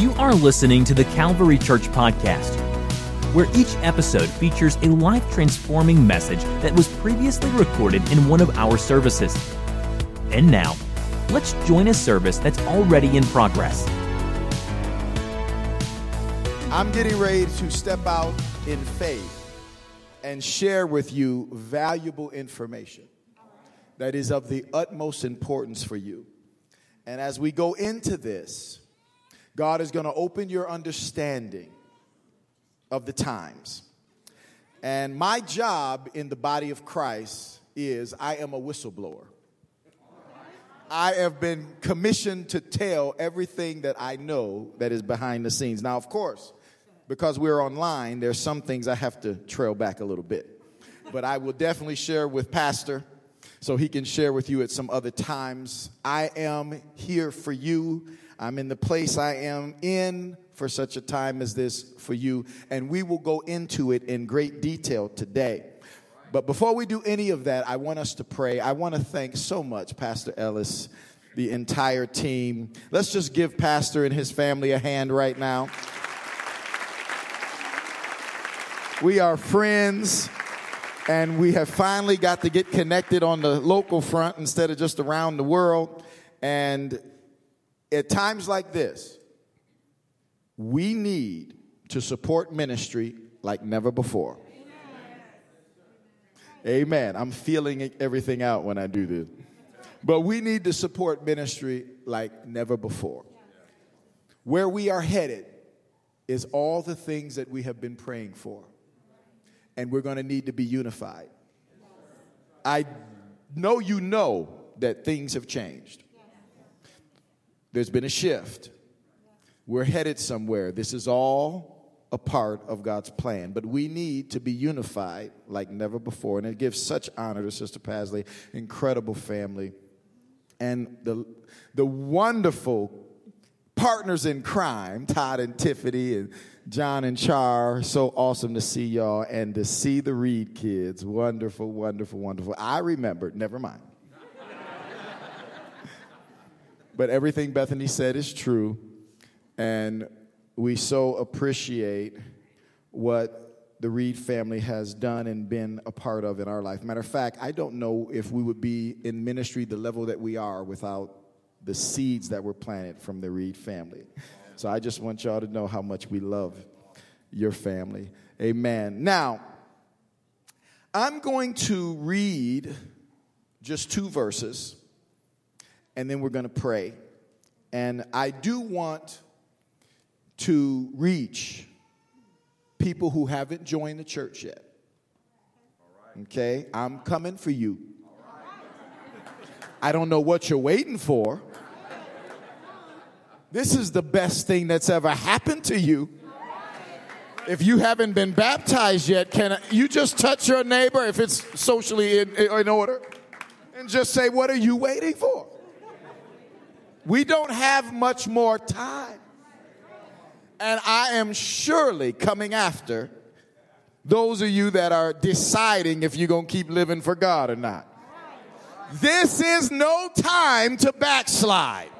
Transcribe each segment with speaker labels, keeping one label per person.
Speaker 1: You are listening to the Calvary Church Podcast, where each episode features a life transforming message that was previously recorded in one of our services. And now, let's join a service that's already in progress.
Speaker 2: I'm getting ready to step out in faith and share with you valuable information that is of the utmost importance for you. And as we go into this, God is going to open your understanding of the times. And my job in the body of Christ is I am a whistleblower. I have been commissioned to tell everything that I know that is behind the scenes. Now, of course, because we're online, there's some things I have to trail back a little bit. But I will definitely share with Pastor so he can share with you at some other times. I am here for you. I'm in the place I am in for such a time as this for you. And we will go into it in great detail today. But before we do any of that, I want us to pray. I want to thank so much Pastor Ellis, the entire team. Let's just give Pastor and his family a hand right now. We are friends, and we have finally got to get connected on the local front instead of just around the world. And at times like this, we need to support ministry like never before. Amen. I'm feeling everything out when I do this. But we need to support ministry like never before. Where we are headed is all the things that we have been praying for and we're going to need to be unified. I know you know that things have changed. There's been a shift. We're headed somewhere. This is all a part of God's plan, but we need to be unified like never before. And it gives such honor to Sister Pasley, incredible family, and the, the wonderful partners in crime, Todd and Tiffany, and John and Char. So awesome to see y'all and to see the Reed kids. Wonderful, wonderful, wonderful. I remembered, never mind. But everything Bethany said is true, and we so appreciate what the Reed family has done and been a part of in our life. Matter of fact, I don't know if we would be in ministry the level that we are without the seeds that were planted from the Reed family. So I just want y'all to know how much we love your family. Amen. Now, I'm going to read just two verses and then we're going to pray. And I do want to reach people who haven't joined the church yet. Okay? I'm coming for you. I don't know what you're waiting for. This is the best thing that's ever happened to you. If you haven't been baptized yet, can you just touch your neighbor if it's socially in, in order and just say, What are you waiting for? We don't have much more time. And I am surely coming after those of you that are deciding if you're going to keep living for God or not. This is no time to backslide.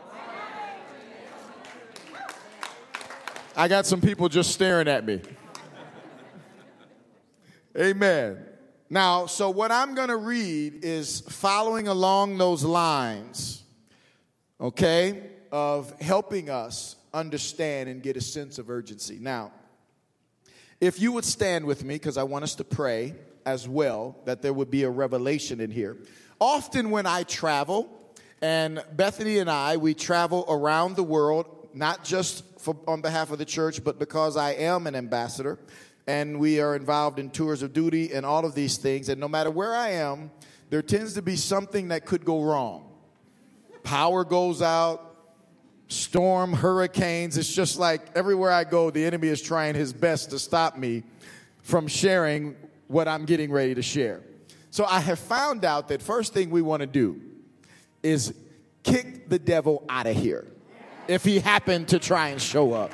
Speaker 2: I got some people just staring at me. Amen. Now, so what I'm going to read is following along those lines, okay, of helping us understand and get a sense of urgency. Now, if you would stand with me, because I want us to pray as well, that there would be a revelation in here. Often when I travel, and Bethany and I, we travel around the world, not just for, on behalf of the church, but because I am an ambassador and we are involved in tours of duty and all of these things. And no matter where I am, there tends to be something that could go wrong. Power goes out, storm, hurricanes. It's just like everywhere I go, the enemy is trying his best to stop me from sharing what I'm getting ready to share. So I have found out that first thing we want to do is kick the devil out of here if he happened to try and show up.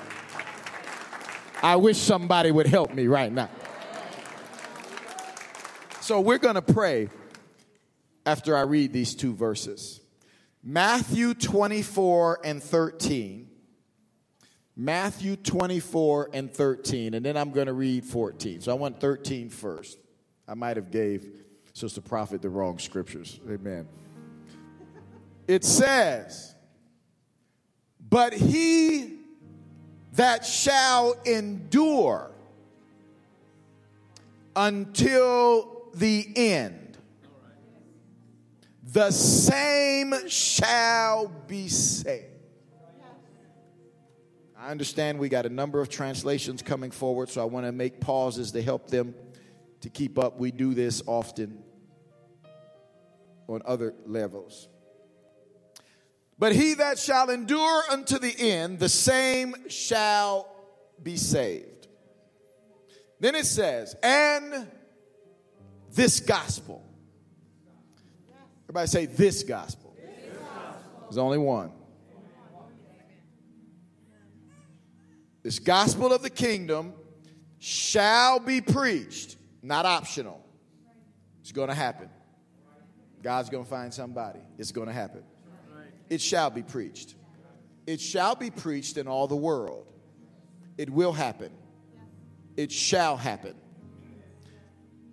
Speaker 2: I wish somebody would help me right now. So we're going to pray after I read these two verses. Matthew 24 and 13 Matthew 24 and 13, and then I'm going to read 14. So I want 13 first. I might have gave Sister Prophet the wrong scriptures. Amen. It says, But he that shall endure until the end, the same shall be saved. I understand we got a number of translations coming forward, so I want to make pauses to help them to keep up. We do this often on other levels. But he that shall endure unto the end, the same shall be saved. Then it says, and this gospel. Everybody say, this gospel. This gospel. There's only one. This gospel of the kingdom shall be preached, not optional. It's going to happen. God's going to find somebody. It's going to happen. It shall be preached. It shall be preached in all the world. It will happen. It shall happen.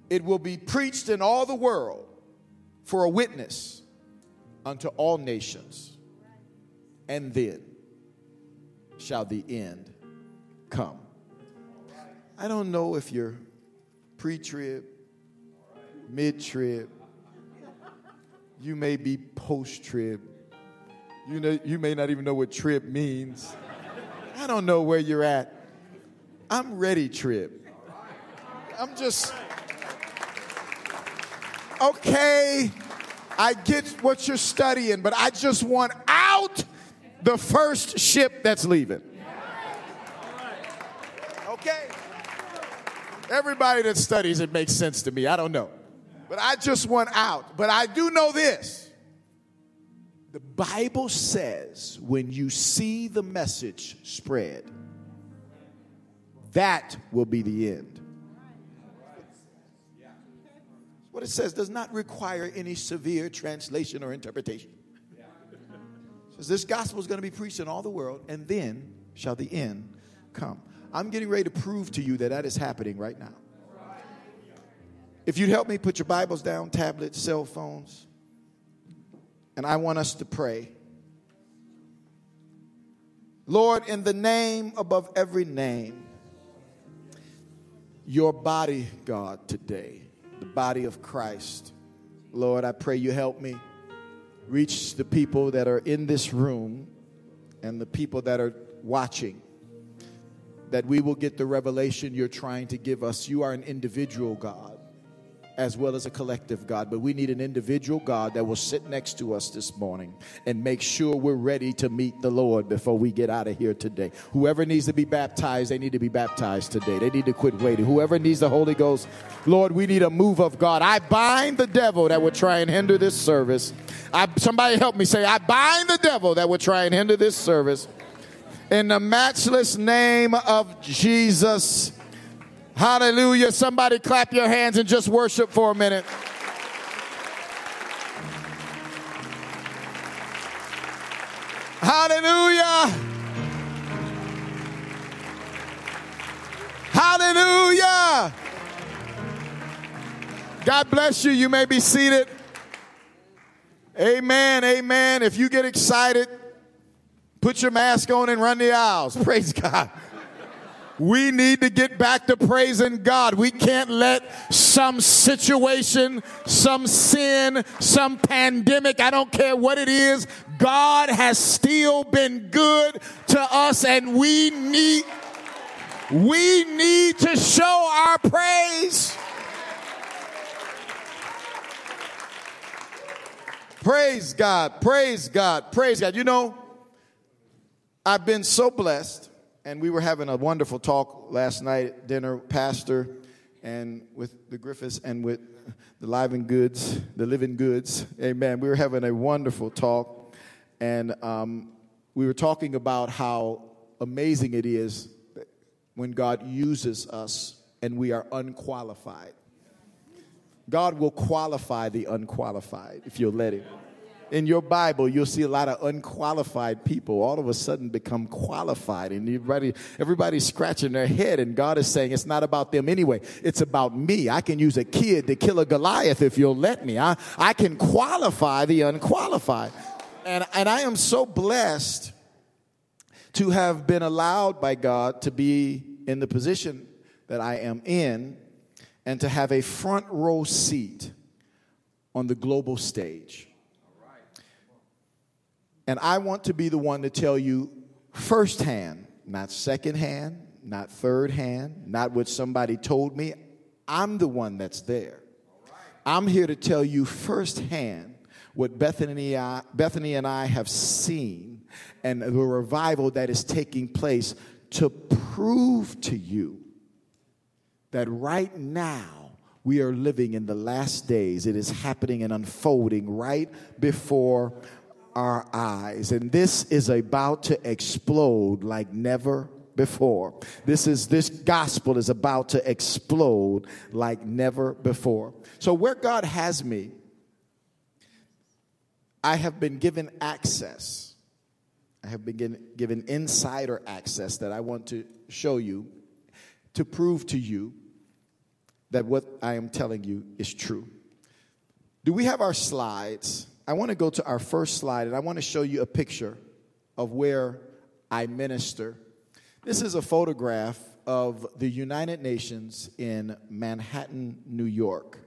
Speaker 2: It will be preached in all the world for a witness unto all nations. And then shall the end come. I don't know if you're pre trib, mid trib, you may be post trib. You, know, you may not even know what trib means. I don't know where you're at. I'm ready, trib. I'm just, okay, I get what you're studying, but I just want out the first ship that's leaving. Okay? Everybody that studies it makes sense to me. I don't know. But I just want out. But I do know this. The Bible says when you see the message spread, that will be the end. What it says does not require any severe translation or interpretation. Says this gospel is going to be preached in all the world, and then shall the end come. I'm getting ready to prove to you that that is happening right now. If you'd help me put your Bibles down, tablets, cell phones, and I want us to pray. Lord, in the name above every name, your body, God, today, body of Christ. Lord, I pray you help me reach the people that are in this room and the people that are watching that we will get the revelation you're trying to give us. You are an individual God as well as a collective God, but we need an individual God that will sit next to us this morning and make sure we're ready to meet the Lord before we get out of here today. Whoever needs to be baptized, they need to be baptized today. They need to quit waiting. Whoever needs the Holy Ghost, Lord, we need a move of God. I bind the devil that would try and hinder this service. I, somebody help me say, I bind the devil that would try and hinder this service. In the matchless name of Jesus. Hallelujah. Somebody clap your hands and just worship for a minute. Hallelujah. Hallelujah. God bless you. You may be seated. Amen. Amen. If you get excited, put your mask on and run the aisles. Praise God. We need to get back to praising God. We can't let some situation, some sin, some pandemic, I don't care what it is, God has still been good to us and we need we need to show our praise. Praise God, praise God, praise God. You know, I've been so blessed and we were having a wonderful talk last night at dinner, Pastor, and with the Griffiths and with the Live and Goods, the Living Goods. Amen. We were having a wonderful talk, and um, we were talking about how amazing it is when God uses us and we are unqualified. God will qualify the unqualified if you'll let Him. In your Bible, you'll see a lot of unqualified people all of a sudden become qualified. And everybody, everybody's scratching their head, and God is saying, It's not about them anyway. It's about me. I can use a kid to kill a Goliath if you'll let me. I, I can qualify the unqualified. And, and I am so blessed to have been allowed by God to be in the position that I am in and to have a front row seat on the global stage. And I want to be the one to tell you firsthand, not secondhand, not third hand, not what somebody told me. I'm the one that's there. I'm here to tell you firsthand what Bethany, Bethany and I have seen and the revival that is taking place to prove to you that right now we are living in the last days. It is happening and unfolding right before our eyes. And this is about to explode like never before. This is this gospel is about to explode like never before. So where God has me, I have been given access. I have been given, insider access that I want to show you to prove to you that what I am telling you is true. Do we have our slides? I want to go to our first slide and I want to show you a picture of where I minister. This is a photograph of the United Nations in Manhattan, New York.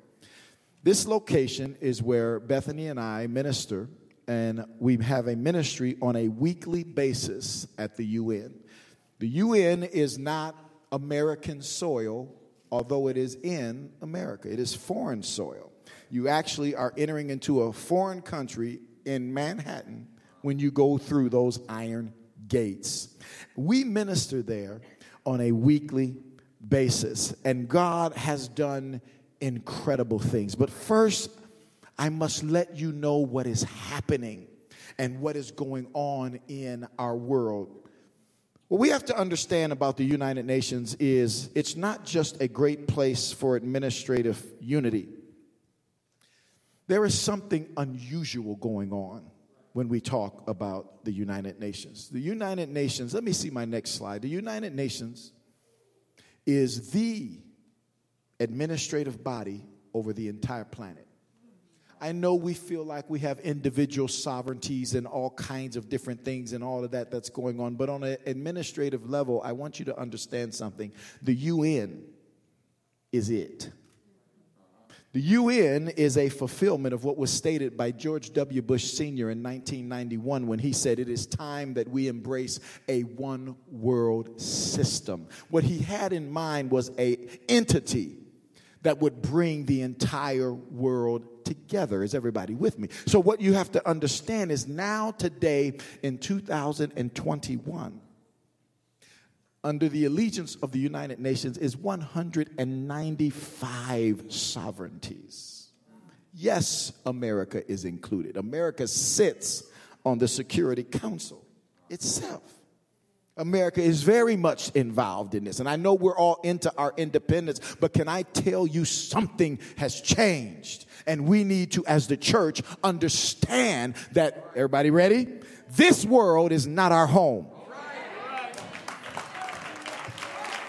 Speaker 2: This location is where Bethany and I minister, and we have a ministry on a weekly basis at the UN. The UN is not American soil, although it is in America, it is foreign soil you actually are entering into a foreign country in Manhattan when you go through those iron gates. We minister there on a weekly basis, and God has done incredible things. But first, I must let you know what is happening and what is going on in our world. What we have to understand about the United Nations is it's not just a great place for administrative unity. There is something unusual going on when we talk about the United Nations. The United Nations, let me see my next slide. The United Nations is the administrative body over the entire planet. I know we feel like we have individual sovereignties and all kinds of different things and all of that that's going on, but on an administrative level, I want you to understand something. The UN is it. The UN is a fulfillment of what was stated by George W. Bush Sr. in 1991 when he said, It is time that we embrace a one world system. What he had in mind was a entity that would bring the entire world together. Is everybody with me? So, what you have to understand is now, today, in 2021, under the allegiance of the United Nations is 195 sovereignties. Yes, America is included. America sits on the Security Council itself. America is very much involved in this. And I know we're all into our independence, but can I tell you something has changed? And we need to, as the church, understand that, everybody ready? This world is not our home.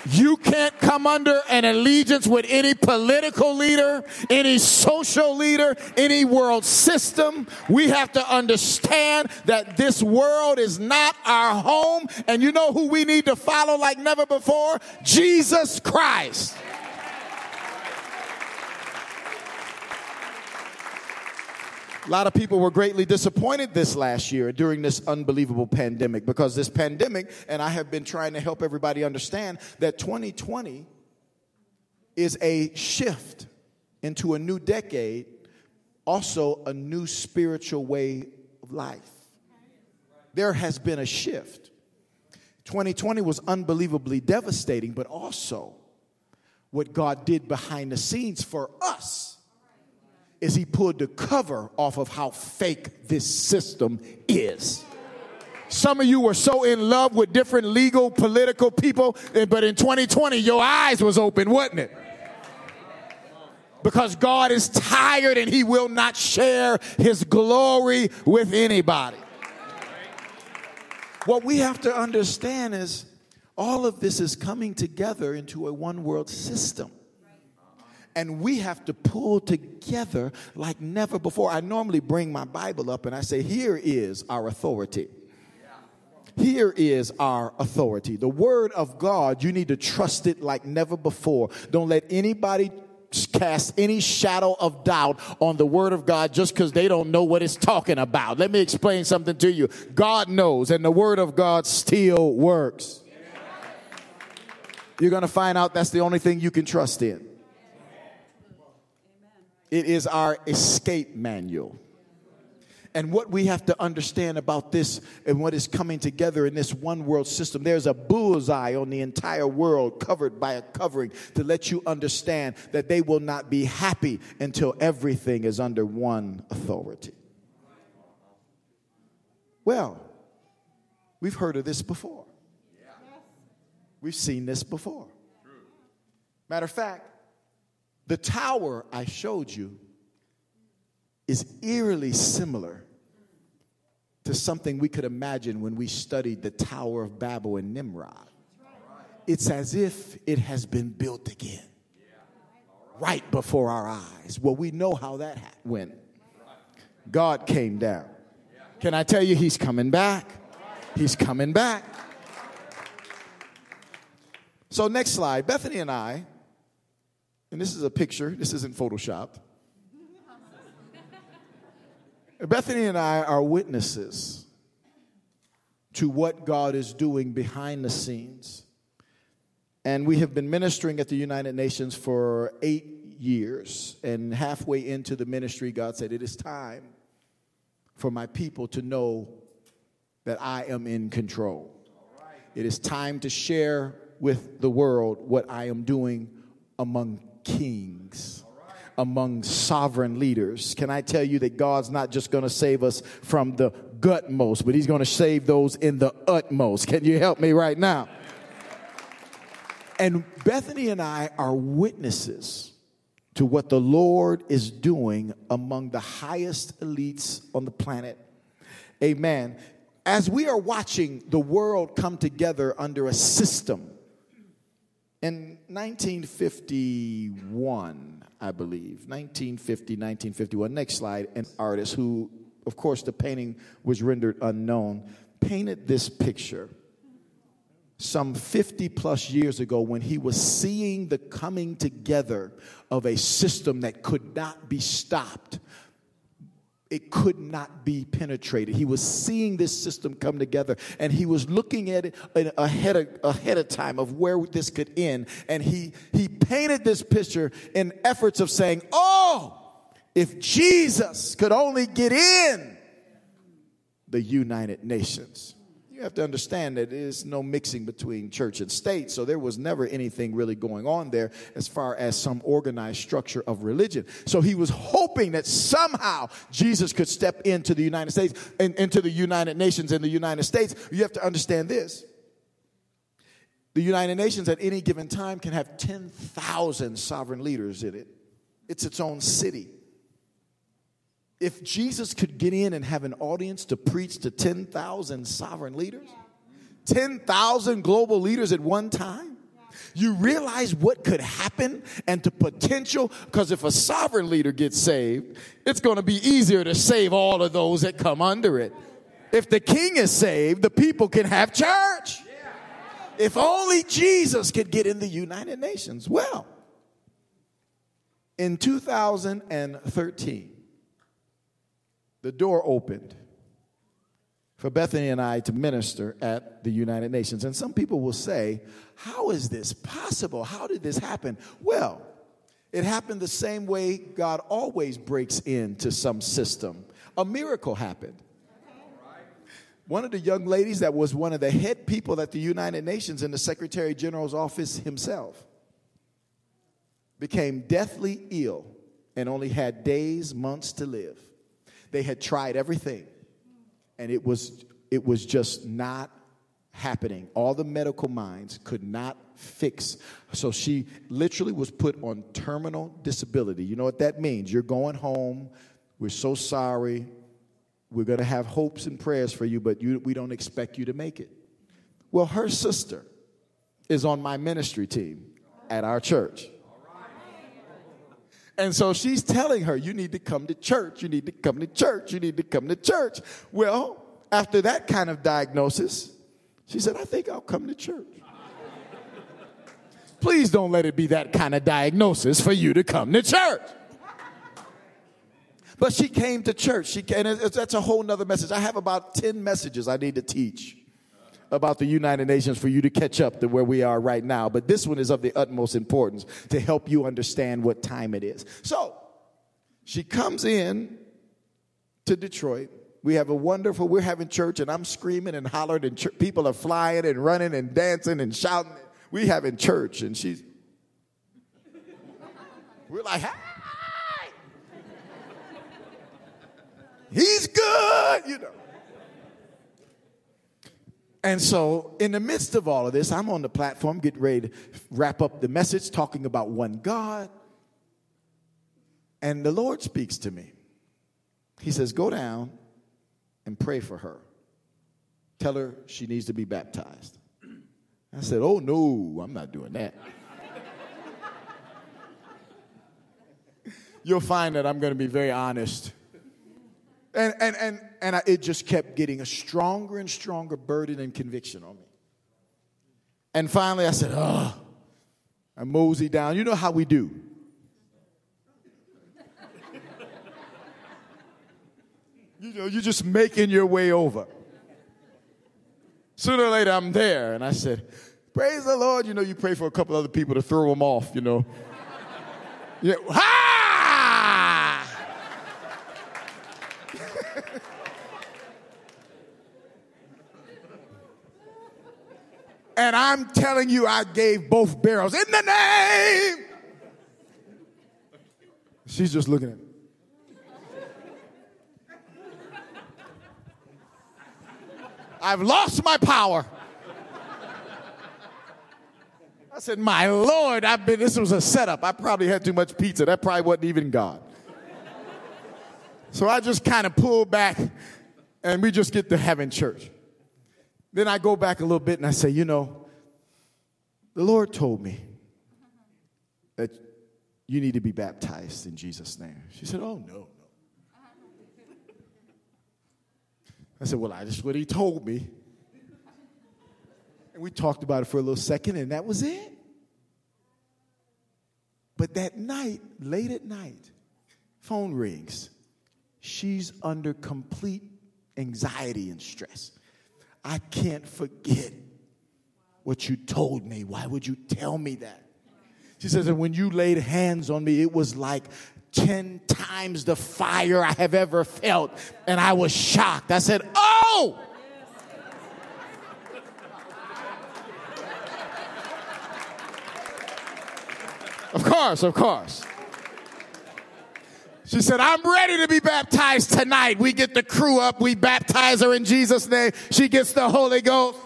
Speaker 2: You can't come under an allegiance with any political leader, any social leader, any world system. We have to understand that this world is not our home. And you know who we need to follow like never before? Jesus Christ. A lot of people were greatly disappointed this last year during this unbelievable pandemic because this pandemic, and I have been trying to help everybody understand that 2020 is a shift into a new decade, also a new spiritual way of life. There has been a shift. 2020 was unbelievably devastating, but also what God did behind the scenes for us is he pulled the cover off of how fake this system is. Some of you were so in love with different legal, political people, but in 2020, your eyes was open, wasn't it? because God is tired and he will not share his glory with anybody. What we have to understand is all of this is coming together into a one world system. And we have to pull together like never before. I normally bring my Bible up and I say, Here is our authority. Here is our authority. The word of God, you need to trust it like never before. Don't let anybody cast any shadow of doubt on the word of God just because they don't know what it's talking about. Let me explain something to you. God knows, and the word of God still works. You're going to find out that's the only thing you can trust in. It is our escape manual. And what we have to understand about this and what is coming together in this one world system, there's a bullseye on the entire world covered by a covering to let you understand that they will not be happy until everything is under one authority. Well, we've heard of this before. We've seen this before. Matter of fact, the tower I showed you is eerily similar to something we could imagine when we studied the Tower of Babel and Nimrod. It's as if it has been built again right before our eyes. Well, we know how that went. God came down. Can I tell you, He's coming back? He's coming back. So, next slide. Bethany and I, and this is a picture, this isn't photoshopped. Bethany and I are witnesses to what God is doing behind the scenes. And we have been ministering at the United Nations for eight years. And halfway into the ministry, God said, It is time for my people to know that I am in control. It is time to share with the world what I am doing among kings among sovereign leaders. Can I tell you that God's not just going to save us from the gutmost, but He's going to save those in the utmost? Can you help me right now? And Bethany and I are witnesses to what the Lord is doing among the highest elites on the planet. Amen. As we are watching the world come together under a system, in 1951, I believe. 1950, 1951. Next slide. An artist who, of course, the painting was rendered unknown, painted this picture some 50 plus years ago when he was seeing the coming together of a system that could not be stopped it could not be penetrated. He was seeing this system come together and he was looking at it ahead of, ahead of time of where this could end. And he, he painted this picture in efforts of saying, Oh, if Jesus could only get in the United Nations. You have to understand that there's no mixing between church and state, so there was never anything really going on there as far as some organized structure of religion. So he was hoping that somehow Jesus could step into the United States and into the United Nations in the United States. You have to understand this. The United Nations at any given time can have 10,000 sovereign leaders in it. It's its own city. If Jesus could get in and have an audience to preach to 10,000 sovereign leaders, 10,000 global leaders at one time, you realize what could happen and the potential because if a sovereign leader gets saved, it's going to be easier to save all of those that come under it. If the king is saved, the people can have church. If only Jesus could get in the United Nations. Well, in 2013, the door opened for Bethany and I to minister at the United Nations. And some people will say, How is this possible? How did this happen? Well, it happened the same way God always breaks into some system. A miracle happened. One of the young ladies that was one of the head people at the United Nations in the Secretary General's office himself became deathly ill and only had days, months to live. They had tried everything, and it was, it was just not happening. All the medical minds could not fix. So she literally was put on terminal disability. You know what that means? You're going home. We're so sorry. We're going to have hopes and prayers for you, but you, we don't expect you to make it. Well, her sister is on my ministry team at our church. And so she's telling her, You need to come to church. You need to come to church. You need to come to church. Well, after that kind of diagnosis, she said, I think I'll come to church. Please don't let it be that kind of diagnosis for you to come to church. But she came to church. She, and that's a whole nother message. I have about 10 messages I need to teach about the United Nations for you to catch up to where we are right now. But this one is of the utmost importance to help you understand what time it is. So she comes in to Detroit. We have a wonderful, we're having church, and I'm screaming and hollering, and ch- people are flying and running and dancing and shouting. We having church, and she's, we're like, hi! He's good, you know. And so, in the midst of all of this, I'm on the platform getting ready to wrap up the message talking about one God. And the Lord speaks to me. He says, Go down and pray for her. Tell her she needs to be baptized. I said, Oh, no, I'm not doing that. You'll find that I'm going to be very honest and, and, and, and I, it just kept getting a stronger and stronger burden and conviction on me. And finally, I said, oh, I mosey down. You know how we do. you know, you're just making your way over. Sooner or later, I'm there. And I said, Praise the Lord. You know, you pray for a couple other people to throw them off, you know. yeah. Ha! And I'm telling you, I gave both barrels in the name. She's just looking at me. I've lost my power. I said, My Lord, I've been, this was a setup. I probably had too much pizza. That probably wasn't even God. So I just kind of pulled back and we just get to having church. Then I go back a little bit and I say, you know, the Lord told me that you need to be baptized in Jesus' name. She said, oh, no, no. I said, well, I just what he told me. And we talked about it for a little second, and that was it. But that night, late at night, phone rings. She's under complete anxiety and stress. I can't forget what you told me. Why would you tell me that? She says, and when you laid hands on me, it was like 10 times the fire I have ever felt. And I was shocked. I said, Oh! Of course, of course. She said, I'm ready to be baptized tonight. We get the crew up, we baptize her in Jesus' name. She gets the Holy Ghost.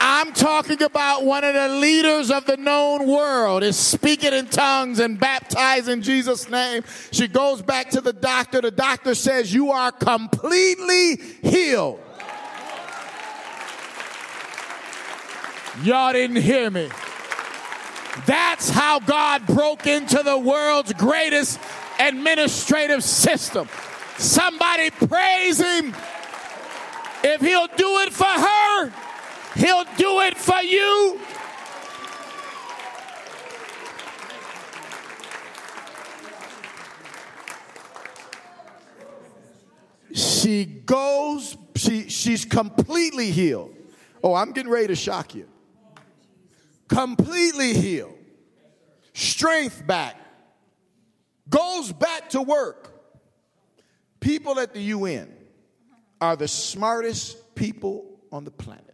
Speaker 2: I'm talking about one of the leaders of the known world is speaking in tongues and baptized in Jesus' name. She goes back to the doctor. The doctor says, You are completely healed. Y'all didn't hear me. That's how God broke into the world's greatest administrative system. Somebody praise Him. If He'll do it for her, He'll do it for you. She goes, she, she's completely healed. Oh, I'm getting ready to shock you completely healed, strength back, goes back to work. People at the UN are the smartest people on the planet.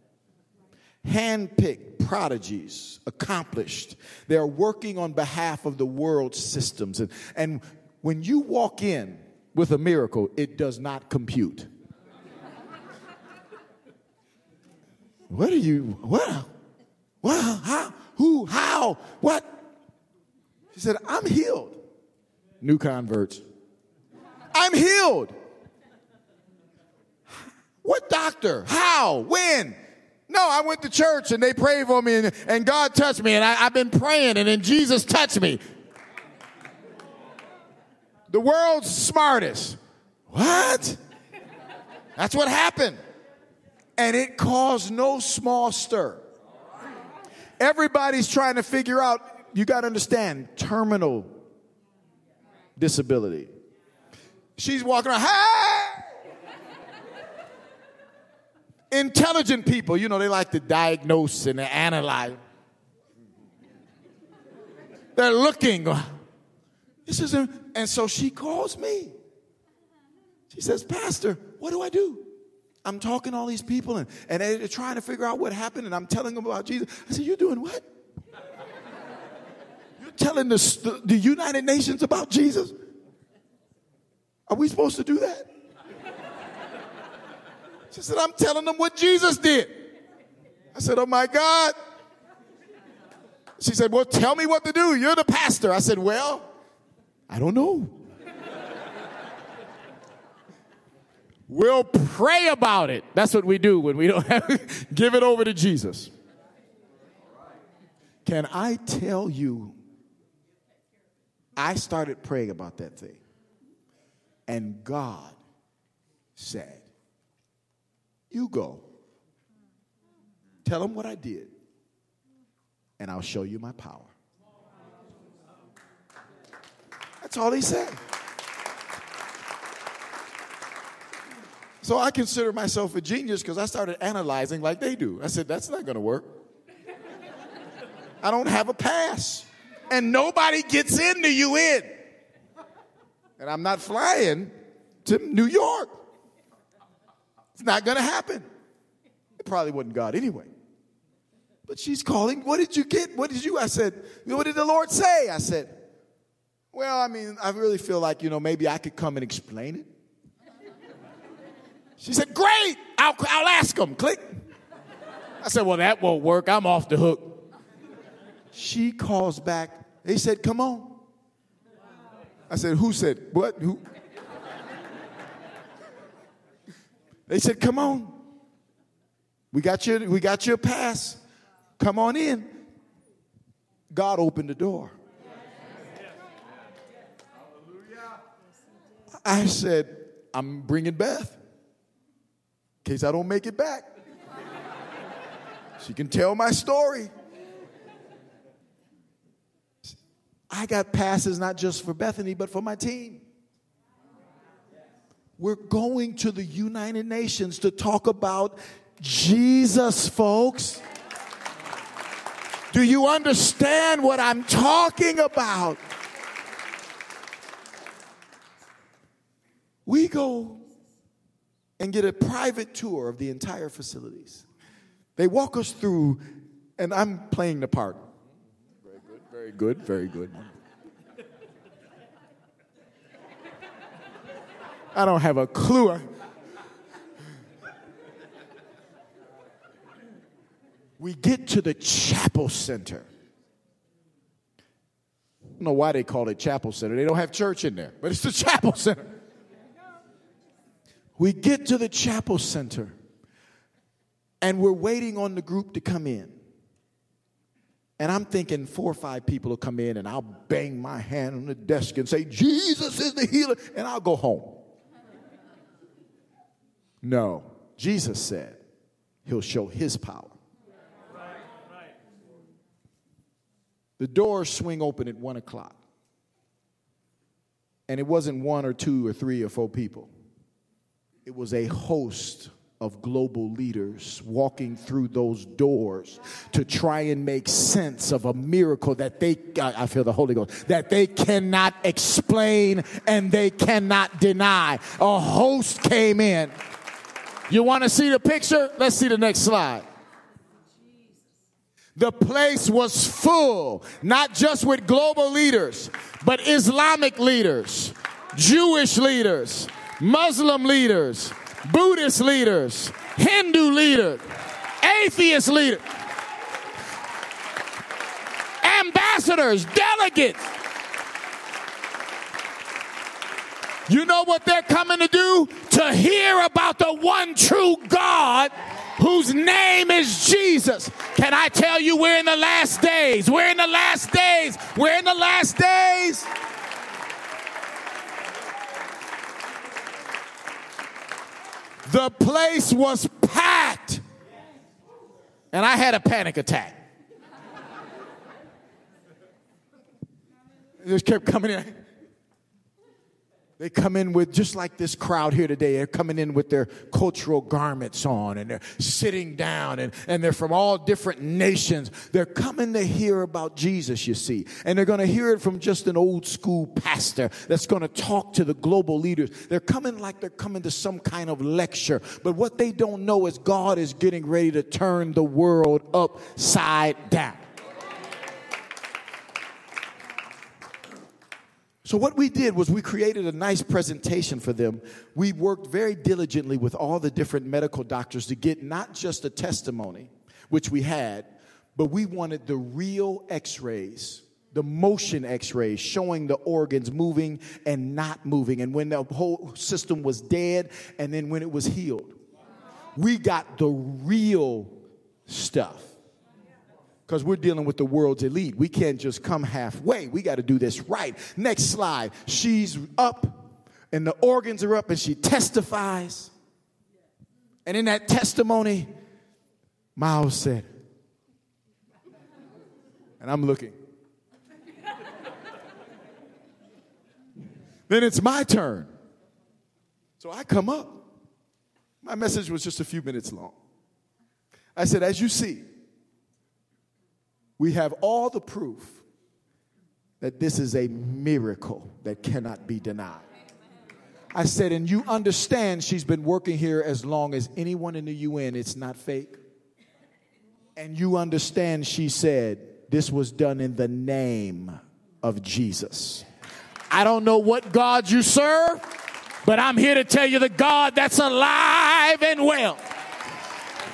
Speaker 2: Handpicked prodigies, accomplished. They're working on behalf of the world systems. And, and when you walk in with a miracle, it does not compute. What are you, what? What? How? Who? How? What? She said, I'm healed. New converts. I'm healed. What doctor? How? When? No, I went to church and they prayed for me and, and God touched me and I, have been praying and then Jesus touched me. The world's smartest. What? That's what happened. And it caused no small stir. Everybody's trying to figure out, you got to understand, terminal disability. She's walking around, hey! Intelligent people, you know, they like to diagnose and analyze. They're looking. This is and so she calls me. She says, Pastor, what do I do? I'm talking to all these people and, and they're trying to figure out what happened, and I'm telling them about Jesus. I said, You're doing what? You're telling the, the, the United Nations about Jesus? Are we supposed to do that? She said, I'm telling them what Jesus did. I said, Oh my God. She said, Well, tell me what to do. You're the pastor. I said, Well, I don't know. We'll pray about it. That's what we do when we don't have, give it over to Jesus. Can I tell you, I started praying about that thing, and God said, you go. Tell them what I did, and I'll show you my power. That's all he said. So I consider myself a genius because I started analyzing like they do. I said, that's not going to work. I don't have a pass. And nobody gets in the UN. And I'm not flying to New York. It's not going to happen. It probably wasn't God anyway. But she's calling, What did you get? What did you? I said, What did the Lord say? I said, Well, I mean, I really feel like, you know, maybe I could come and explain it. She said, Great, I'll, I'll ask him. Click. I said, Well, that won't work. I'm off the hook. She calls back. They said, Come on. I said, Who said? What? Who? They said, Come on. We got your, we got your pass. Come on in. God opened the door. I said, I'm bringing Beth case I don't make it back. She can tell my story. I got passes not just for Bethany, but for my team. We're going to the United Nations to talk about Jesus, folks. Do you understand what I'm talking about? We go and get a private tour of the entire facilities. They walk us through, and I'm playing the part. Very good, very good, very good. I don't have a clue. We get to the chapel center. I don't know why they call it chapel center. They don't have church in there, but it's the chapel center. We get to the chapel center and we're waiting on the group to come in. And I'm thinking four or five people will come in and I'll bang my hand on the desk and say, Jesus is the healer, and I'll go home. No, Jesus said he'll show his power. The doors swing open at one o'clock. And it wasn't one or two or three or four people, it was a host of global leaders walking through those doors to try and make sense of a miracle that they, I feel the Holy Ghost, that they cannot explain and they cannot deny. A host came in you want to see the picture? Let's see the next slide. The place was full, not just with global leaders, but Islamic leaders, Jewish leaders, Muslim leaders, Buddhist leaders, Hindu leaders, atheist leaders, ambassadors, delegates. You know what they're coming to do? To hear about the one true God whose name is Jesus. Can I tell you, we're in the last days. We're in the last days. We're in the last days. The place was packed. And I had a panic attack. It just kept coming in. They come in with, just like this crowd here today, they're coming in with their cultural garments on and they're sitting down and, and they're from all different nations. They're coming to hear about Jesus, you see. And they're going to hear it from just an old school pastor that's going to talk to the global leaders. They're coming like they're coming to some kind of lecture. But what they don't know is God is getting ready to turn the world upside down. So, what we did was we created a nice presentation for them. We worked very diligently with all the different medical doctors to get not just a testimony, which we had, but we wanted the real x rays, the motion x rays showing the organs moving and not moving, and when the whole system was dead, and then when it was healed. We got the real stuff because we're dealing with the world's elite. We can't just come halfway. We got to do this right. Next slide. She's up, and the organs are up, and she testifies. And in that testimony, Miles said, and I'm looking. then it's my turn. So I come up. My message was just a few minutes long. I said, as you see, we have all the proof that this is a miracle that cannot be denied. I said, and you understand she's been working here as long as anyone in the UN, it's not fake. And you understand she said this was done in the name of Jesus. I don't know what God you serve, but I'm here to tell you the God that's alive and well.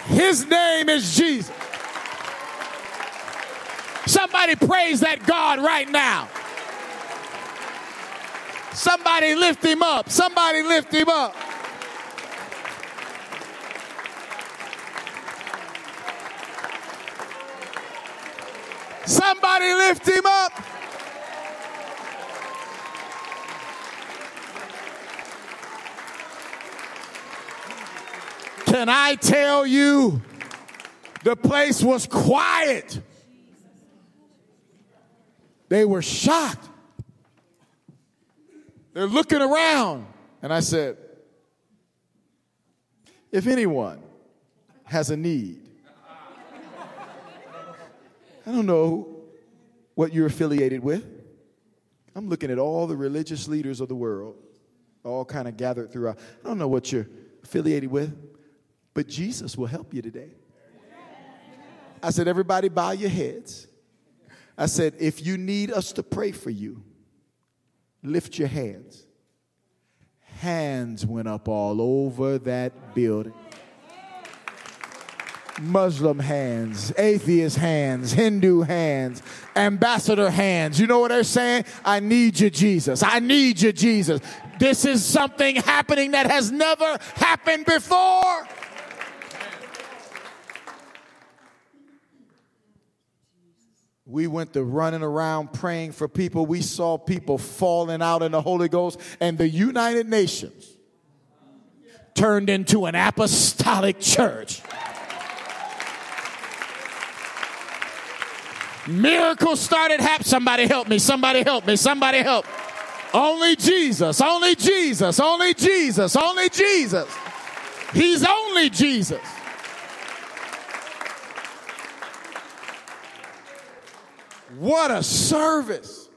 Speaker 2: His name is Jesus. Somebody praise that God right now. Somebody lift him up. Somebody lift him up. Somebody lift him up. Can I tell you, the place was quiet. They were shocked. They're looking around. And I said, if anyone has a need, I don't know what you're affiliated with. I'm looking at all the religious leaders of the world, all kind of gathered throughout. I don't know what you're affiliated with, but Jesus will help you today. I said, everybody bow your heads. I said, if you need us to pray for you, lift your hands. Hands went up all over that building. Muslim hands, atheist hands, Hindu hands, ambassador hands. You know what they're saying? I need you, Jesus. I need you, Jesus. This is something happening that has never happened before. We went to running around praying for people. We saw people falling out in the Holy Ghost, and the United Nations turned into an apostolic church. Miracles started happening. Somebody help me. Somebody help me. Somebody help. Only Jesus. Only Jesus. Only Jesus. Only Jesus. He's only Jesus. What a service.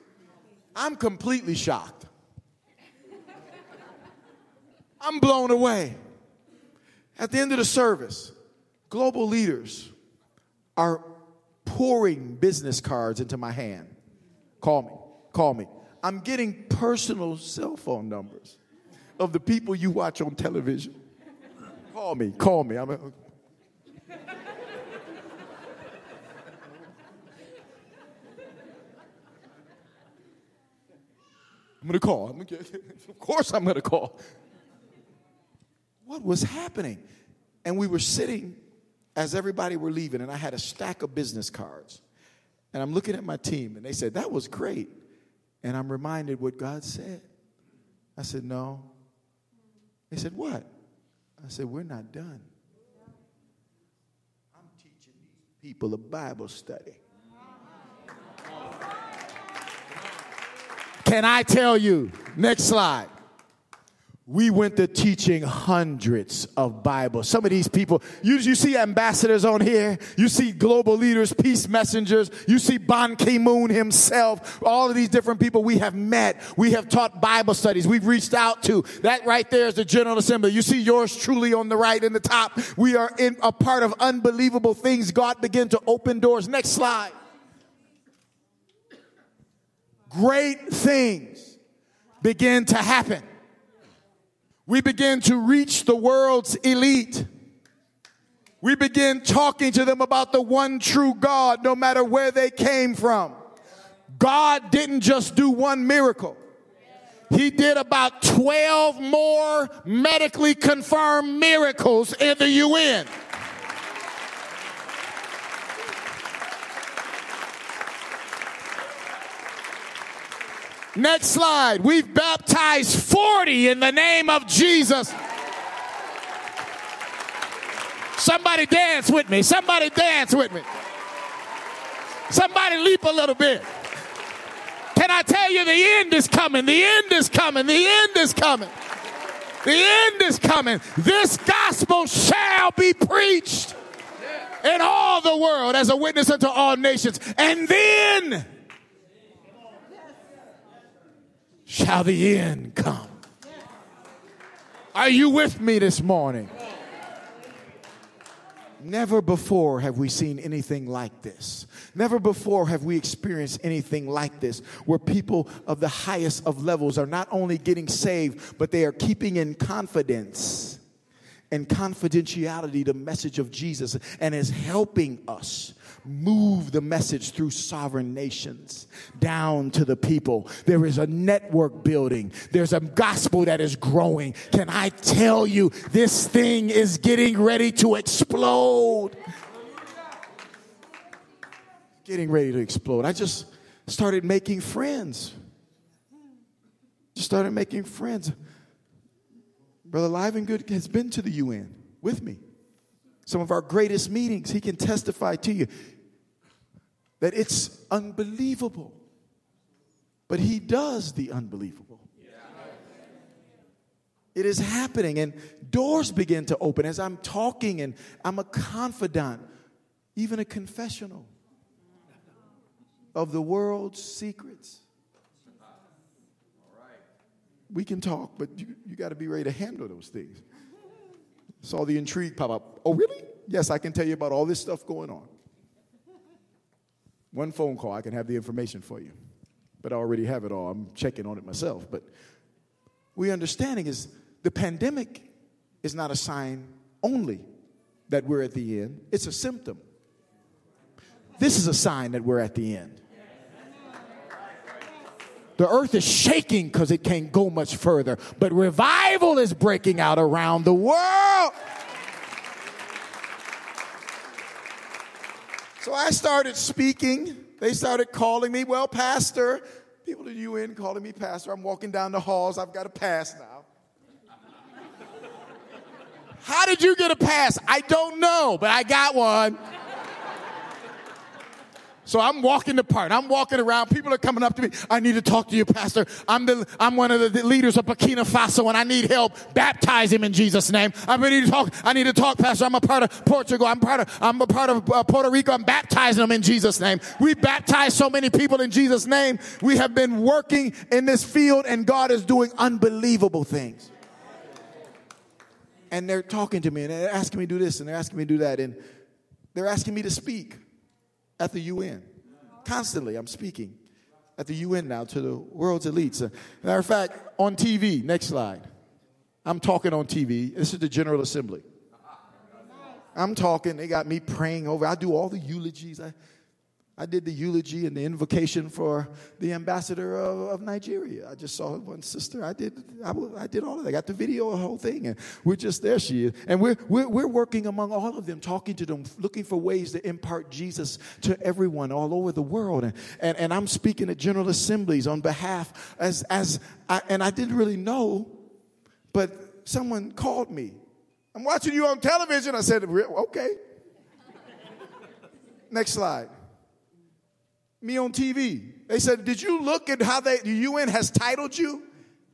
Speaker 2: I'm completely shocked. I'm blown away. At the end of the service, global leaders are pouring business cards into my hand. Call me, call me. I'm getting personal cell phone numbers of the people you watch on television. Call me, call me. I'm a, I'm going to call. I'm gonna of course, I'm going to call. What was happening? And we were sitting as everybody were leaving, and I had a stack of business cards. And I'm looking at my team, and they said, That was great. And I'm reminded what God said. I said, No. They said, What? I said, We're not done. I'm teaching these people a Bible study. Can I tell you? Next slide. We went to teaching hundreds of Bibles. Some of these people, you, you see ambassadors on here, you see global leaders, peace messengers, you see Ban Ki moon himself, all of these different people we have met. We have taught Bible studies. We've reached out to. That right there is the General Assembly. You see yours truly on the right in the top. We are in a part of unbelievable things. God began to open doors. Next slide. Great things begin to happen we begin to reach the world's elite. We begin talking to them about the one true God, no matter where they came from. God didn't just do one miracle. He did about 12 more medically confirmed miracles in the UN. Next slide. We've baptized 40 in the name of Jesus. Somebody dance with me. Somebody dance with me. Somebody leap a little bit. Can I tell you the end is coming? The end is coming. The end is coming. The end is coming. This gospel shall be preached in all the world as a witness unto all nations. And then shall the end come. Are you with me this morning? Never before have we seen anything like this. Never before have we experienced anything like this, where people of the highest of levels are not only getting saved, but they are keeping in confidence and confidentiality the message of Jesus and is helping us move the message through sovereign nations down to the people. There is a network building, there's a gospel that is growing. Can I tell you, this thing is getting ready to explode? Getting ready to explode. I just started making friends. Just started making friends. Brother Livengood has been to the UN with me. Some of our greatest meetings, he can testify to you that it's unbelievable. But he does the unbelievable. It is happening, and doors begin to open as I'm talking, and I'm a confidant, even a confessional of the world's secrets. We can talk, but you, you got to be ready to handle those things. Saw the intrigue pop up. Oh, really? Yes, I can tell you about all this stuff going on. One phone call, I can have the information for you. But I already have it all. I'm checking on it myself. But we understanding is the pandemic is not a sign only that we're at the end, it's a symptom. This is a sign that we're at the end. The earth is shaking because it can't go much further, but revival is breaking out around the world. So I started speaking. They started calling me, well, Pastor. People at UN calling me Pastor. I'm walking down the halls. I've got a pass now. How did you get a pass? I don't know, but I got one. So I'm walking the part. I'm walking around. People are coming up to me. I need to talk to you, Pastor. I'm the I'm one of the leaders of Burkina Faso, and I need help. Baptize him in Jesus' name. I'm ready to talk. I need to talk, Pastor. I'm a part of Portugal. I'm part of I'm a part of uh, Puerto Rico. I'm baptizing them in Jesus' name. We baptize so many people in Jesus' name. We have been working in this field, and God is doing unbelievable things. And they're talking to me, and they're asking me to do this, and they're asking me to do that, and they're asking me to speak at the UN. Constantly, I'm speaking at the UN now to the world's elites. Uh, matter of fact, on TV, next slide. I'm talking on TV. This is the General Assembly. I'm talking, they got me praying over. I do all the eulogies. I, I did the eulogy and the invocation for the ambassador of, of Nigeria. I just saw one sister. I did, I, I, did all of that. I got the video, the whole thing, and we're just there. She is, and we're, we're we're working among all of them, talking to them, looking for ways to impart Jesus to everyone all over the world. And and, and I'm speaking at general assemblies on behalf as as I, and I didn't really know, but someone called me. I'm watching you on television. I said, okay. Next slide me on TV. They said, Did you look at how they, the UN has titled you?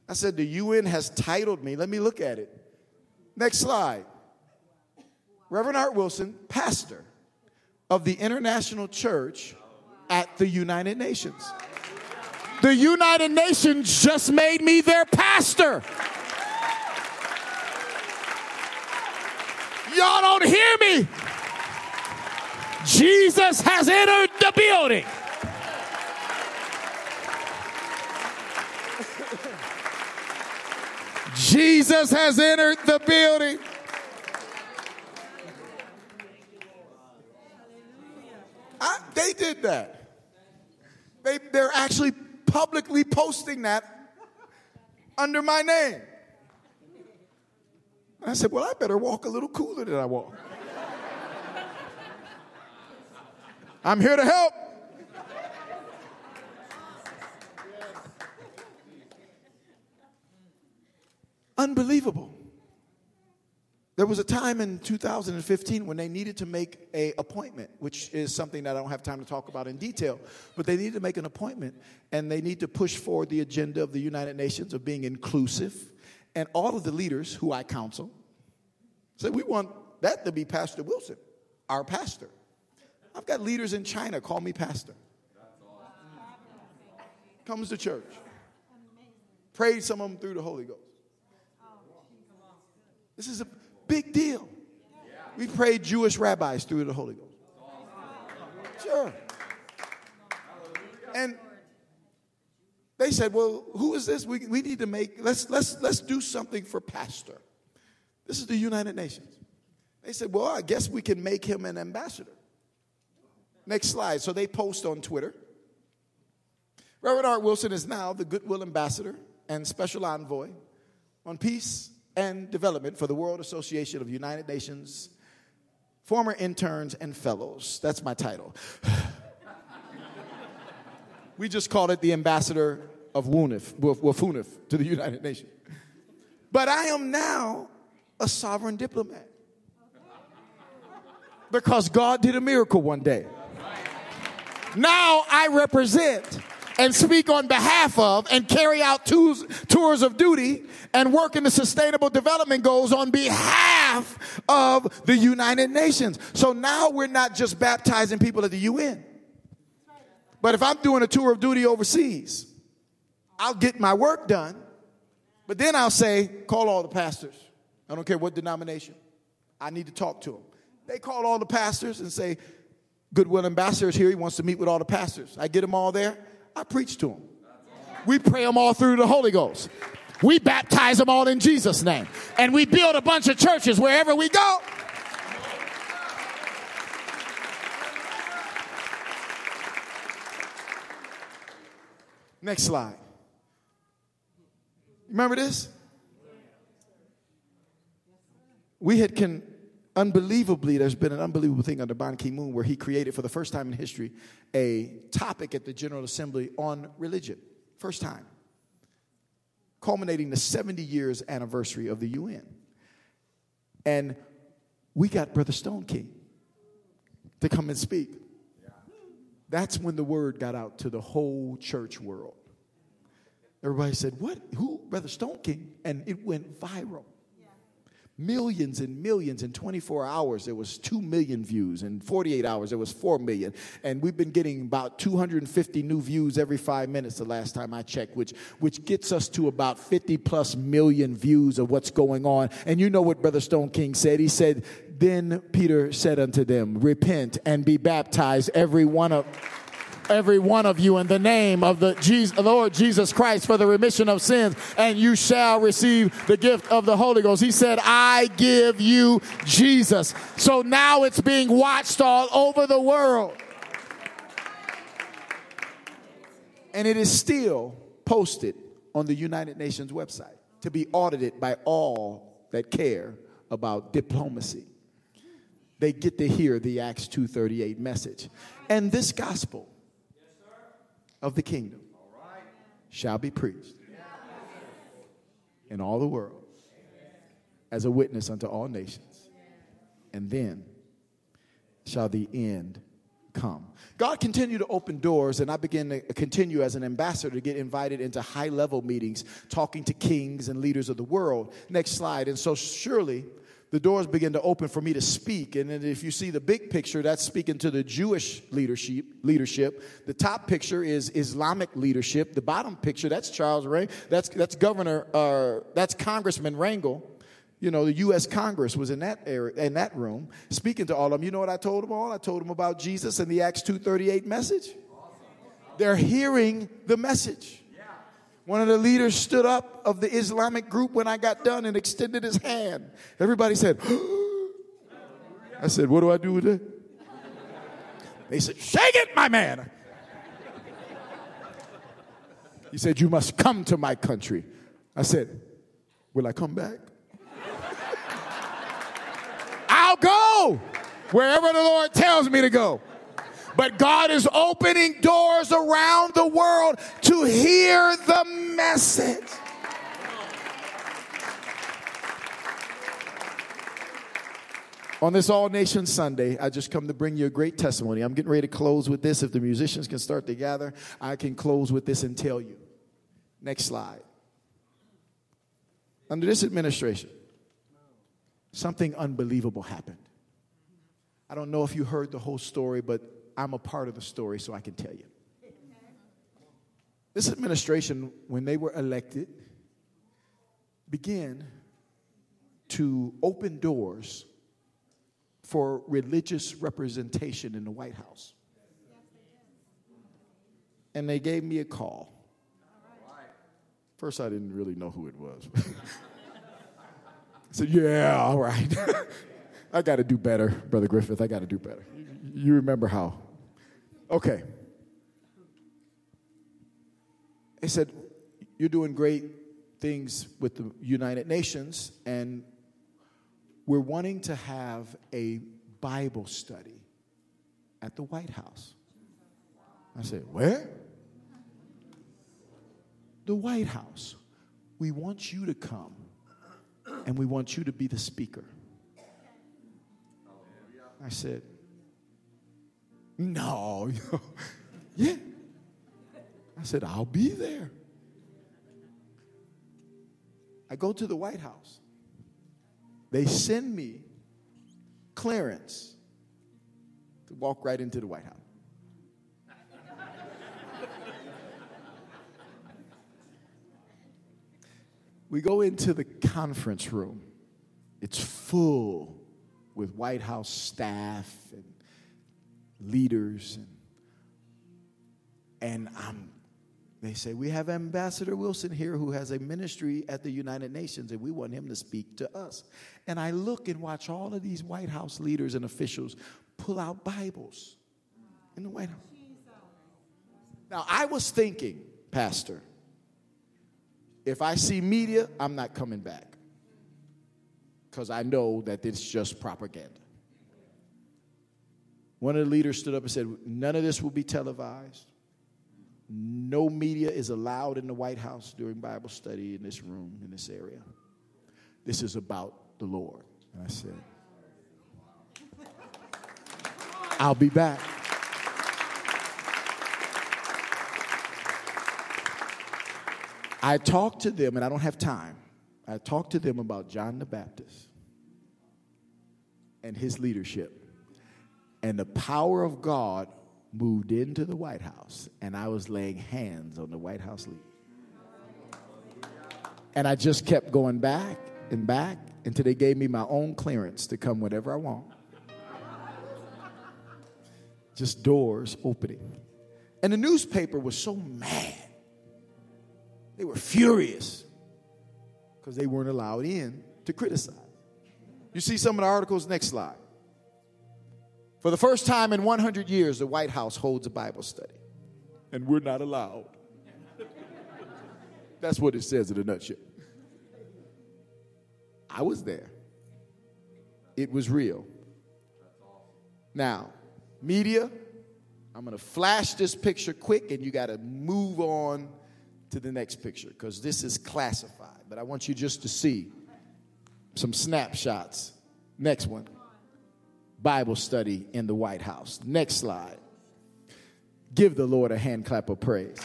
Speaker 2: I said, The UN has titled me. Let me look at it. Next slide. Reverend Art Wilson, pastor of the International Church at the United Nations. The United Nations just made me their pastor. Y'all don't hear me. Jesus has entered the building. Jesus has entered the building. I, they did that. They, they're actually publicly posting that under my name. I said, Well, I better walk a little cooler than I walk. I'm here to help. Unbelievable. There was a time in 2015 when they needed to make a appointment, which is something that I don't have time to talk about in detail, but they needed to make an appointment and they need to push forward the agenda of the United Nations of being inclusive. And all of the leaders who I counsel said, We want that to be Pastor Wilson, our pastor. I've got leaders in China call me pastor. Comes to church. Prayed some of them through the Holy Ghost. This is a big deal. We prayed Jewish rabbis through the Holy Ghost. Sure. And they said, Well, who is this? We, we need to make, let's, let's, let's do something for Pastor. This is the United Nations. They said, Well, I guess we can make him an ambassador. Next slide. So they post on Twitter. Reverend Art Wilson is now the Goodwill Ambassador and Special Envoy on Peace and Development for the World Association of United Nations Former Interns and Fellows. That's my title. we just called it the Ambassador of WUNIF, WAFUNIF to the United Nations. But I am now a sovereign diplomat because God did a miracle one day. Now I represent and speak on behalf of and carry out tours, tours of duty and work in the sustainable development goals on behalf of the United Nations. So now we're not just baptizing people at the UN. But if I'm doing a tour of duty overseas, I'll get my work done, but then I'll say, call all the pastors. I don't care what denomination. I need to talk to them. They call all the pastors and say, Goodwill Ambassador is here. He wants to meet with all the pastors. I get them all there. I preach to them. We pray them all through the Holy Ghost. We baptize them all in Jesus' name. And we build a bunch of churches wherever we go. Next slide. Remember this? We had can unbelievably, there's been an unbelievable thing under Ban Ki moon where he created for the first time in history a topic at the General Assembly on religion. First time. Culminating the 70 years anniversary of the UN. And we got Brother Stoneking to come and speak. That's when the word got out to the whole church world. Everybody said, What? Who? Brother Stoneking? And it went viral millions and millions in 24 hours there was 2 million views. In 48 hours there was 4 million. And we've been getting about 250 new views every 5 minutes the last time I checked which which gets us to about 50 plus million views of what's going on. And you know what brother Stoneking said? He said then Peter said unto them repent and be baptized every one of every one of you in the name of the Jesus, Lord Jesus Christ for the remission of sins, and you shall receive the gift of the Holy Ghost. He said, I give you Jesus. So now it's being watched all over the world. And it is still posted on the United Nations website to be audited by all that care about diplomacy. They get to hear the Acts 238 message. And this gospel of the kingdom shall be preached in all the world as a witness unto all nations. And then shall the end come. God continued to open doors, and I began to continue as an ambassador to get invited into high level meetings, talking to kings and leaders of the world. Next slide. And so, surely, the doors begin to open for me to speak. And if you see the big picture, that's speaking to the Jewish leadership. Leadership. The top picture is Islamic leadership. The bottom picture, that's Charles Ray. That's that's Governor. Uh, that's Congressman Rangel you know, the U.S. Congress was in that area, in that room, speaking to all of them. You know what I told them all? I told them about Jesus and the Acts 2:38 message. They're hearing the message. One of the leaders stood up of the Islamic group when I got done and extended his hand. Everybody said, I said, What do I do with it? They said, Shake it, my man. He said, You must come to my country. I said, Will I come back? I'll go wherever the Lord tells me to go. But God is opening doors around the world to hear the message. On this All Nations Sunday, I just come to bring you a great testimony. I'm getting ready to close with this. If the musicians can start to gather, I can close with this and tell you. Next slide. Under this administration, something unbelievable happened. I don't know if you heard the whole story, but I'm a part of the story, so I can tell you. This administration, when they were elected, began to open doors for religious representation in the White House. And they gave me a call. First, I didn't really know who it was. I said, Yeah, all right. I got to do better, Brother Griffith. I got to do better. You remember how. Okay. He said, You're doing great things with the United Nations, and we're wanting to have a Bible study at the White House. I said, Where? The White House. We want you to come and we want you to be the speaker. I said, No. yeah. I said, I'll be there. I go to the White House. They send me clearance to walk right into the White House. We go into the conference room. It's full with White House staff and leaders and and I'm they say we have Ambassador Wilson here who has a ministry at the United Nations and we want him to speak to us. And I look and watch all of these White House leaders and officials pull out Bibles in the White House. Now I was thinking, Pastor, if I see media, I'm not coming back because I know that it's just propaganda. One of the leaders stood up and said, None of this will be televised. No media is allowed in the White House during Bible study in this room, in this area. This is about the Lord. And I said, I'll be back. I talked to them, and I don't have time. I talked to them about John the Baptist and his leadership. And the power of God moved into the White House, and I was laying hands on the White House leader. And I just kept going back and back until they gave me my own clearance to come whenever I want. Just doors opening. And the newspaper was so mad they were furious because they weren't allowed in to criticize. You see some of the articles, next slide. For the first time in 100 years, the White House holds a Bible study, and we're not allowed That's what it says in a nutshell. I was there. It was real. Now, media, I'm going to flash this picture quick and you got to move on to the next picture because this is classified. But I want you just to see some snapshots. Next one Bible study in the White House. Next slide. Give the Lord a hand clap of praise.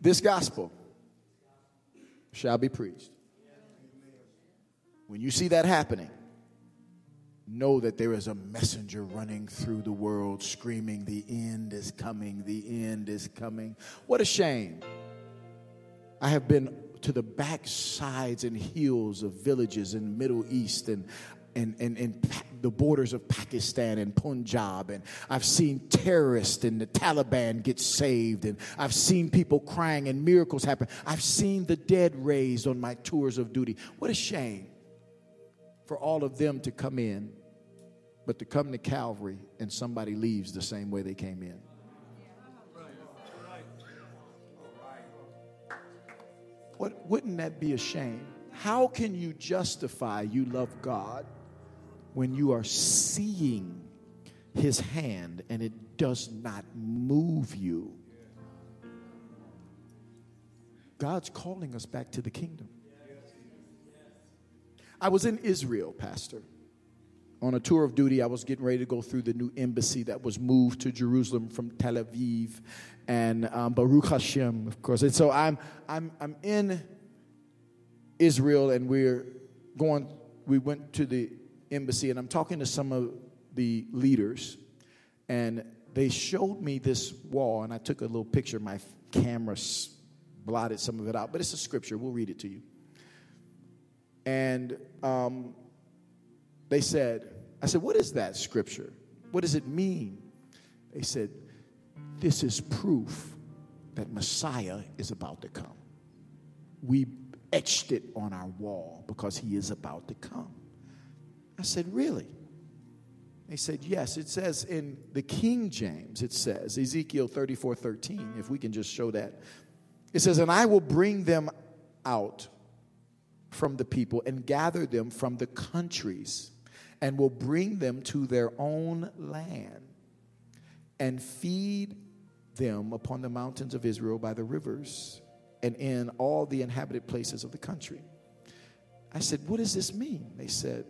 Speaker 2: This gospel shall be preached. When you see that happening, know that there is a messenger running through the world screaming, The end is coming, the end is coming. What a shame. I have been to the backsides and hills of villages in Middle East and and, and, and the borders of Pakistan and Punjab. And I've seen terrorists and the Taliban get saved. And I've seen people crying and miracles happen. I've seen the dead raised on my tours of duty. What a shame for all of them to come in, but to come to Calvary and somebody leaves the same way they came in. What, wouldn't that be a shame? How can you justify you love God when you are seeing his hand and it does not move you? God's calling us back to the kingdom. I was in Israel, Pastor. On a tour of duty, I was getting ready to go through the new embassy that was moved to Jerusalem from Tel Aviv and um, Baruch Hashem, of course. And so I'm, I'm, I'm in Israel and we're going, we went to the embassy and I'm talking to some of the leaders and they showed me this wall and I took a little picture. My camera blotted some of it out, but it's a scripture. We'll read it to you. And um, they said, I said, What is that scripture? What does it mean? They said, This is proof that Messiah is about to come. We etched it on our wall because he is about to come. I said, Really? They said, Yes. It says in the King James, it says, Ezekiel 34 13, if we can just show that. It says, And I will bring them out from the people and gather them from the countries and will bring them to their own land and feed them upon the mountains of Israel by the rivers and in all the inhabited places of the country. I said, What does this mean? They said,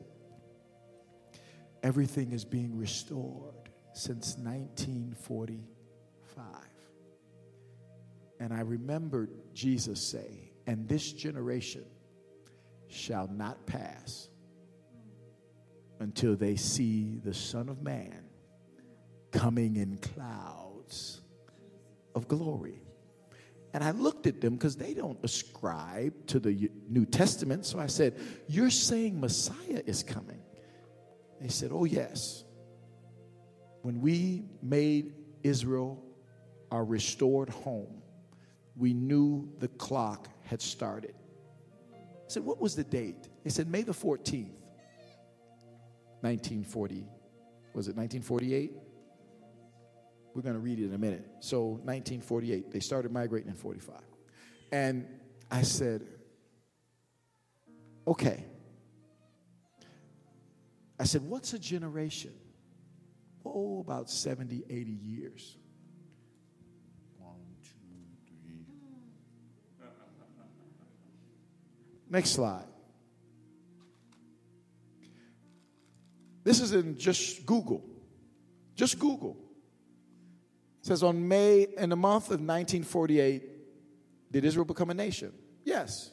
Speaker 2: Everything is being restored since 1945. And I remembered Jesus say, And this generation shall not pass until they see the Son of Man coming in clouds of glory. And I looked at them because they don't ascribe to the New Testament. So I said, You're saying Messiah is coming? They said, Oh, yes. When we made Israel our restored home, we knew the clock had started. I said, What was the date? They said, May the 14th, 1940. Was it 1948? We're going to read it in a minute. So, 1948, they started migrating in 45. And I said, Okay. I said, What's a generation? Oh, about 70, 80 years. Next slide. This is in just Google. Just Google. It says on May, in the month of 1948, did Israel become a nation? Yes.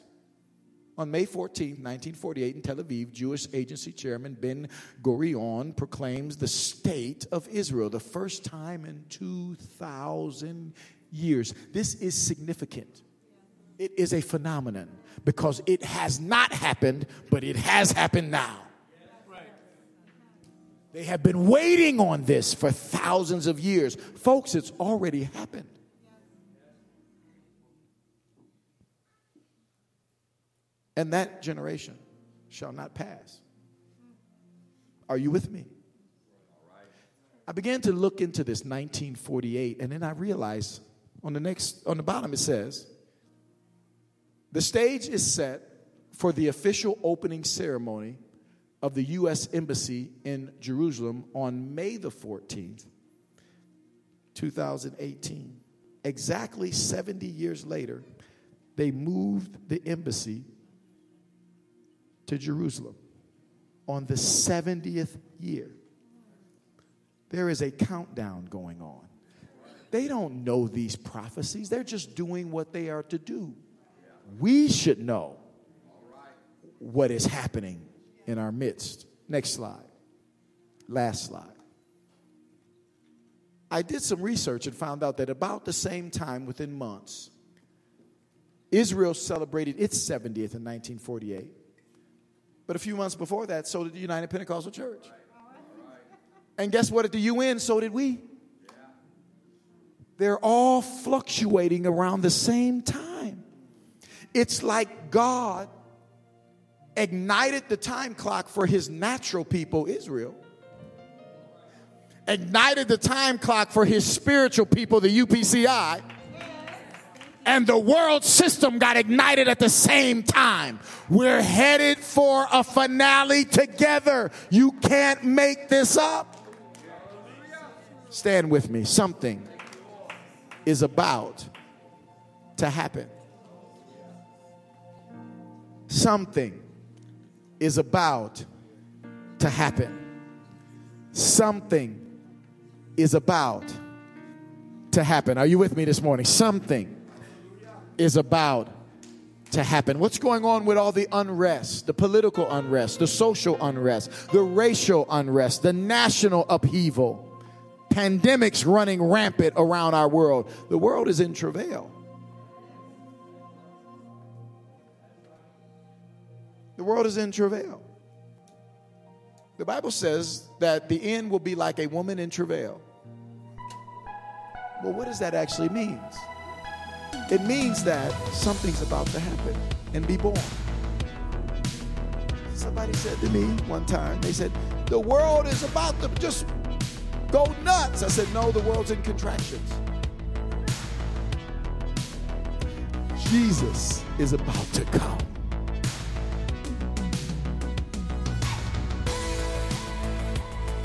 Speaker 2: On May 14, 1948, in Tel Aviv, Jewish Agency Chairman Ben Gurion proclaims the state of Israel, the first time in 2,000 years. This is significant. It is a phenomenon because it has not happened, but it has happened now. They have been waiting on this for thousands of years. Folks, it's already happened. and that generation shall not pass. Are you with me? I began to look into this 1948, and then I realized on the next, on the bottom it says, the stage is set for the official opening ceremony of the U.S. Embassy in Jerusalem on May the 14th, 2018. Exactly 70 years later, they moved the embassy to Jerusalem on the 70th year. There is a countdown going on. They don't know these prophecies, they're just doing what they are to do. We should know what is happening in our midst. Next slide. Last slide. I did some research and found out that about the same time, within months, Israel celebrated its 70th in 1948. But a few months before that, so did the United Pentecostal Church. And guess what? At the UN, so did we. They're all fluctuating around the same time. It's like God ignited the time clock for his natural people, Israel, ignited the time clock for his spiritual people, the UPCI, and the world system got ignited at the same time. We're headed for a finale together. You can't make this up. Stand with me. Something is about to happen. Something is about to happen. Something is about to happen. Are you with me this morning? Something is about to happen. What's going on with all the unrest, the political unrest, the social unrest, the racial unrest, the national upheaval? Pandemics running rampant around our world. The world is in travail. The world is in travail. The Bible says that the end will be like a woman in travail. Well, what does that actually mean? It means that something's about to happen and be born. Somebody said to me one time, they said, the world is about to just go nuts. I said, no, the world's in contractions. Jesus is about to come.